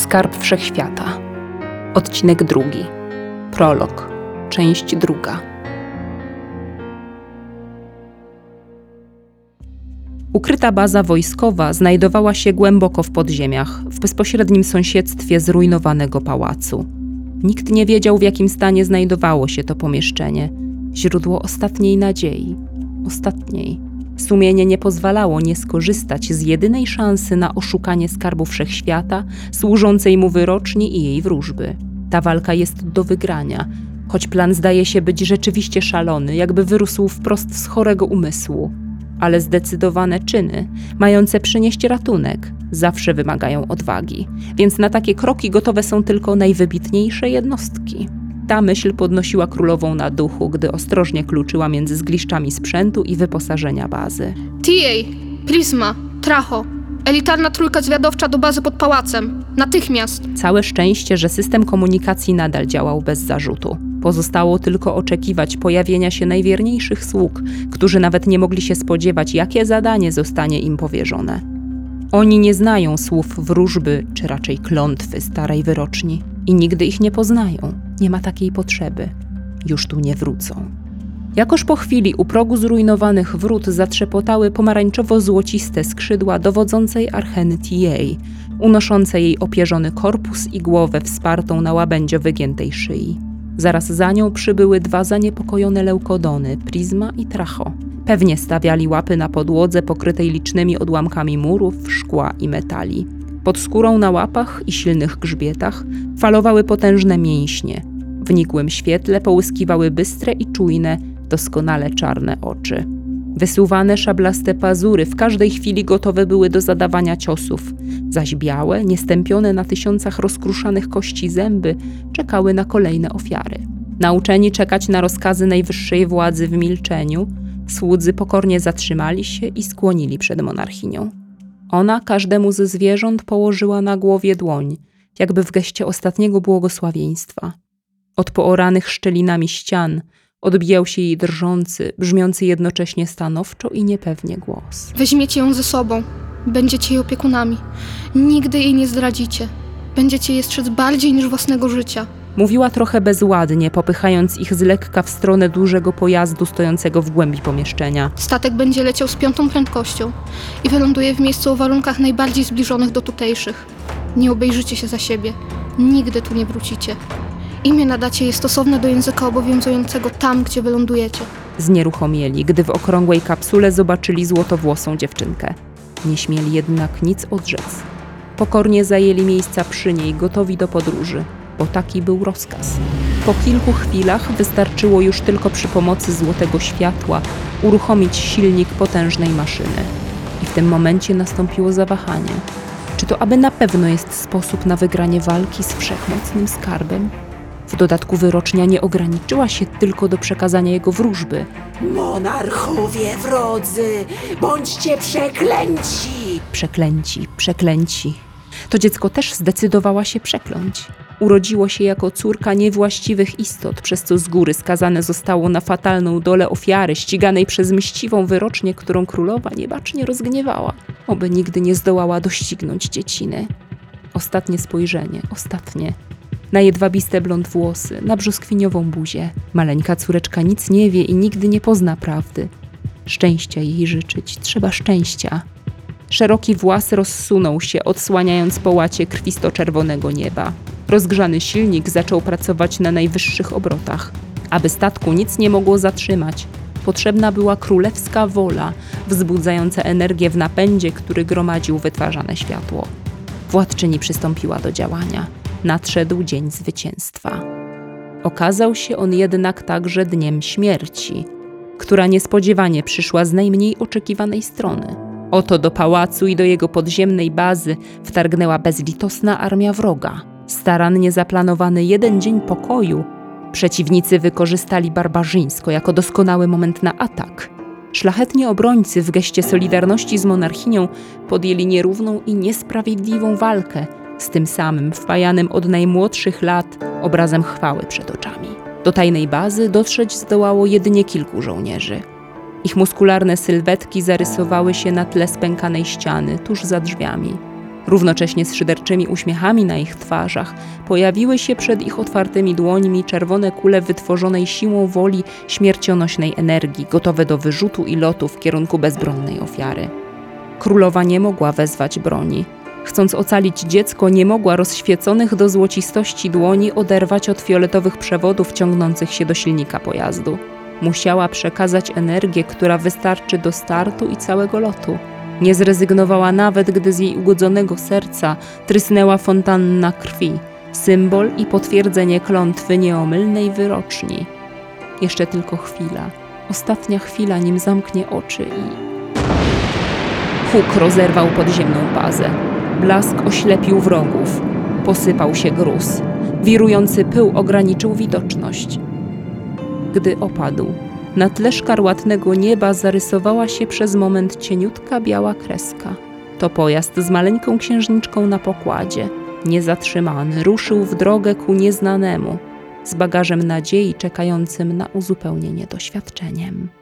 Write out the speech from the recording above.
Skarb Wszechświata. Odcinek drugi. Prolog. Część druga. Ukryta baza wojskowa znajdowała się głęboko w podziemiach, w bezpośrednim sąsiedztwie zrujnowanego pałacu. Nikt nie wiedział, w jakim stanie znajdowało się to pomieszczenie. Źródło ostatniej nadziei. Ostatniej. Sumienie nie pozwalało nie skorzystać z jedynej szansy na oszukanie skarbu wszechświata, służącej mu wyroczni i jej wróżby. Ta walka jest do wygrania, choć plan zdaje się być rzeczywiście szalony, jakby wyrósł wprost z chorego umysłu. Ale zdecydowane czyny, mające przynieść ratunek, zawsze wymagają odwagi, więc na takie kroki gotowe są tylko najwybitniejsze jednostki. Ta myśl podnosiła królową na duchu, gdy ostrożnie kluczyła między zgliszczami sprzętu i wyposażenia bazy. TA, Prisma, Tracho. Elitarna trójka zwiadowcza do bazy pod pałacem. Natychmiast. Całe szczęście, że system komunikacji nadal działał bez zarzutu. Pozostało tylko oczekiwać pojawienia się najwierniejszych sług, którzy nawet nie mogli się spodziewać, jakie zadanie zostanie im powierzone. Oni nie znają słów wróżby, czy raczej klątwy starej wyroczni i nigdy ich nie poznają. Nie ma takiej potrzeby. Już tu nie wrócą. Jakoż po chwili u progu zrujnowanych wrót zatrzepotały pomarańczowo-złociste skrzydła dowodzącej Archeny TA, unoszące jej opierzony korpus i głowę wspartą na łabędzio wygiętej szyi. Zaraz za nią przybyły dwa zaniepokojone leukodony, Prisma i Tracho. Pewnie stawiali łapy na podłodze pokrytej licznymi odłamkami murów, szkła i metali. Pod skórą na łapach i silnych grzbietach falowały potężne mięśnie. W nikłym świetle połyskiwały bystre i czujne, doskonale czarne oczy. Wysuwane szablaste pazury w każdej chwili gotowe były do zadawania ciosów, zaś białe, niestępione na tysiącach rozkruszanych kości zęby czekały na kolejne ofiary. Nauczeni czekać na rozkazy najwyższej władzy w milczeniu, słudzy pokornie zatrzymali się i skłonili przed monarchinią. Ona każdemu ze zwierząt położyła na głowie dłoń, jakby w geście ostatniego błogosławieństwa. Od pooranych szczelinami ścian odbijał się jej drżący, brzmiący jednocześnie stanowczo i niepewnie głos. Weźmiecie ją ze sobą. Będziecie jej opiekunami. Nigdy jej nie zdradzicie. Będziecie je strzec bardziej niż własnego życia. Mówiła trochę bezładnie, popychając ich z lekka w stronę dużego pojazdu stojącego w głębi pomieszczenia. Statek będzie leciał z piątą prędkością i wyląduje w miejscu o warunkach najbardziej zbliżonych do tutejszych. Nie obejrzycie się za siebie. Nigdy tu nie wrócicie. Imię nadacie je stosowne do języka obowiązującego tam, gdzie wylądujecie. Znieruchomieli, gdy w okrągłej kapsule zobaczyli złotowłosą dziewczynkę. Nie śmieli jednak nic odrzec. Pokornie zajęli miejsca przy niej, gotowi do podróży, bo taki był rozkaz. Po kilku chwilach wystarczyło już tylko przy pomocy złotego światła uruchomić silnik potężnej maszyny. I w tym momencie nastąpiło zawahanie. Czy to aby na pewno jest sposób na wygranie walki z wszechmocnym skarbem? W dodatku wyrocznia nie ograniczyła się tylko do przekazania jego wróżby. Monarchowie wrodzy, bądźcie przeklęci! Przeklęci, przeklęci. To dziecko też zdecydowała się przekląć. Urodziło się jako córka niewłaściwych istot, przez co z góry skazane zostało na fatalną dolę ofiary, ściganej przez mściwą wyrocznię, którą królowa niebacznie rozgniewała, oby nigdy nie zdołała doścignąć dzieciny. Ostatnie spojrzenie, ostatnie. Na jedwabiste blond włosy, na brzoskwiniową buzię. Maleńka córeczka nic nie wie i nigdy nie pozna prawdy. Szczęścia jej życzyć, trzeba szczęścia. Szeroki włas rozsunął się, odsłaniając połacie krwisto-czerwonego nieba. Rozgrzany silnik zaczął pracować na najwyższych obrotach. Aby statku nic nie mogło zatrzymać, potrzebna była królewska wola, wzbudzająca energię w napędzie, który gromadził wytwarzane światło. Władczyni przystąpiła do działania. Nadszedł dzień zwycięstwa. Okazał się on jednak także dniem śmierci, która niespodziewanie przyszła z najmniej oczekiwanej strony. Oto do pałacu i do jego podziemnej bazy wtargnęła bezlitosna armia wroga. Starannie zaplanowany jeden dzień pokoju, przeciwnicy wykorzystali barbarzyńsko jako doskonały moment na atak. Szlachetni obrońcy w geście solidarności z monarchinią podjęli nierówną i niesprawiedliwą walkę z tym samym wpajanym od najmłodszych lat obrazem chwały przed oczami. Do tajnej bazy dotrzeć zdołało jedynie kilku żołnierzy. Ich muskularne sylwetki zarysowały się na tle spękanej ściany tuż za drzwiami. Równocześnie z szyderczymi uśmiechami na ich twarzach pojawiły się przed ich otwartymi dłońmi czerwone kule wytworzonej siłą woli śmiercionośnej energii, gotowe do wyrzutu i lotu w kierunku bezbronnej ofiary. Królowa nie mogła wezwać broni. Chcąc ocalić dziecko, nie mogła rozświeconych do złocistości dłoni oderwać od fioletowych przewodów ciągnących się do silnika pojazdu. Musiała przekazać energię, która wystarczy do startu i całego lotu. Nie zrezygnowała nawet, gdy z jej ugodzonego serca trysnęła fontanna krwi, symbol i potwierdzenie klątwy nieomylnej wyroczni. Jeszcze tylko chwila, ostatnia chwila, nim zamknie oczy i Huk rozerwał podziemną bazę. Blask oślepił wrogów. Posypał się gruz. Wirujący pył ograniczył widoczność. Gdy opadł, na tle szkarłatnego nieba zarysowała się przez moment cieniutka biała kreska. To pojazd z maleńką księżniczką na pokładzie. Niezatrzymany, ruszył w drogę ku nieznanemu, z bagażem nadziei czekającym na uzupełnienie doświadczeniem.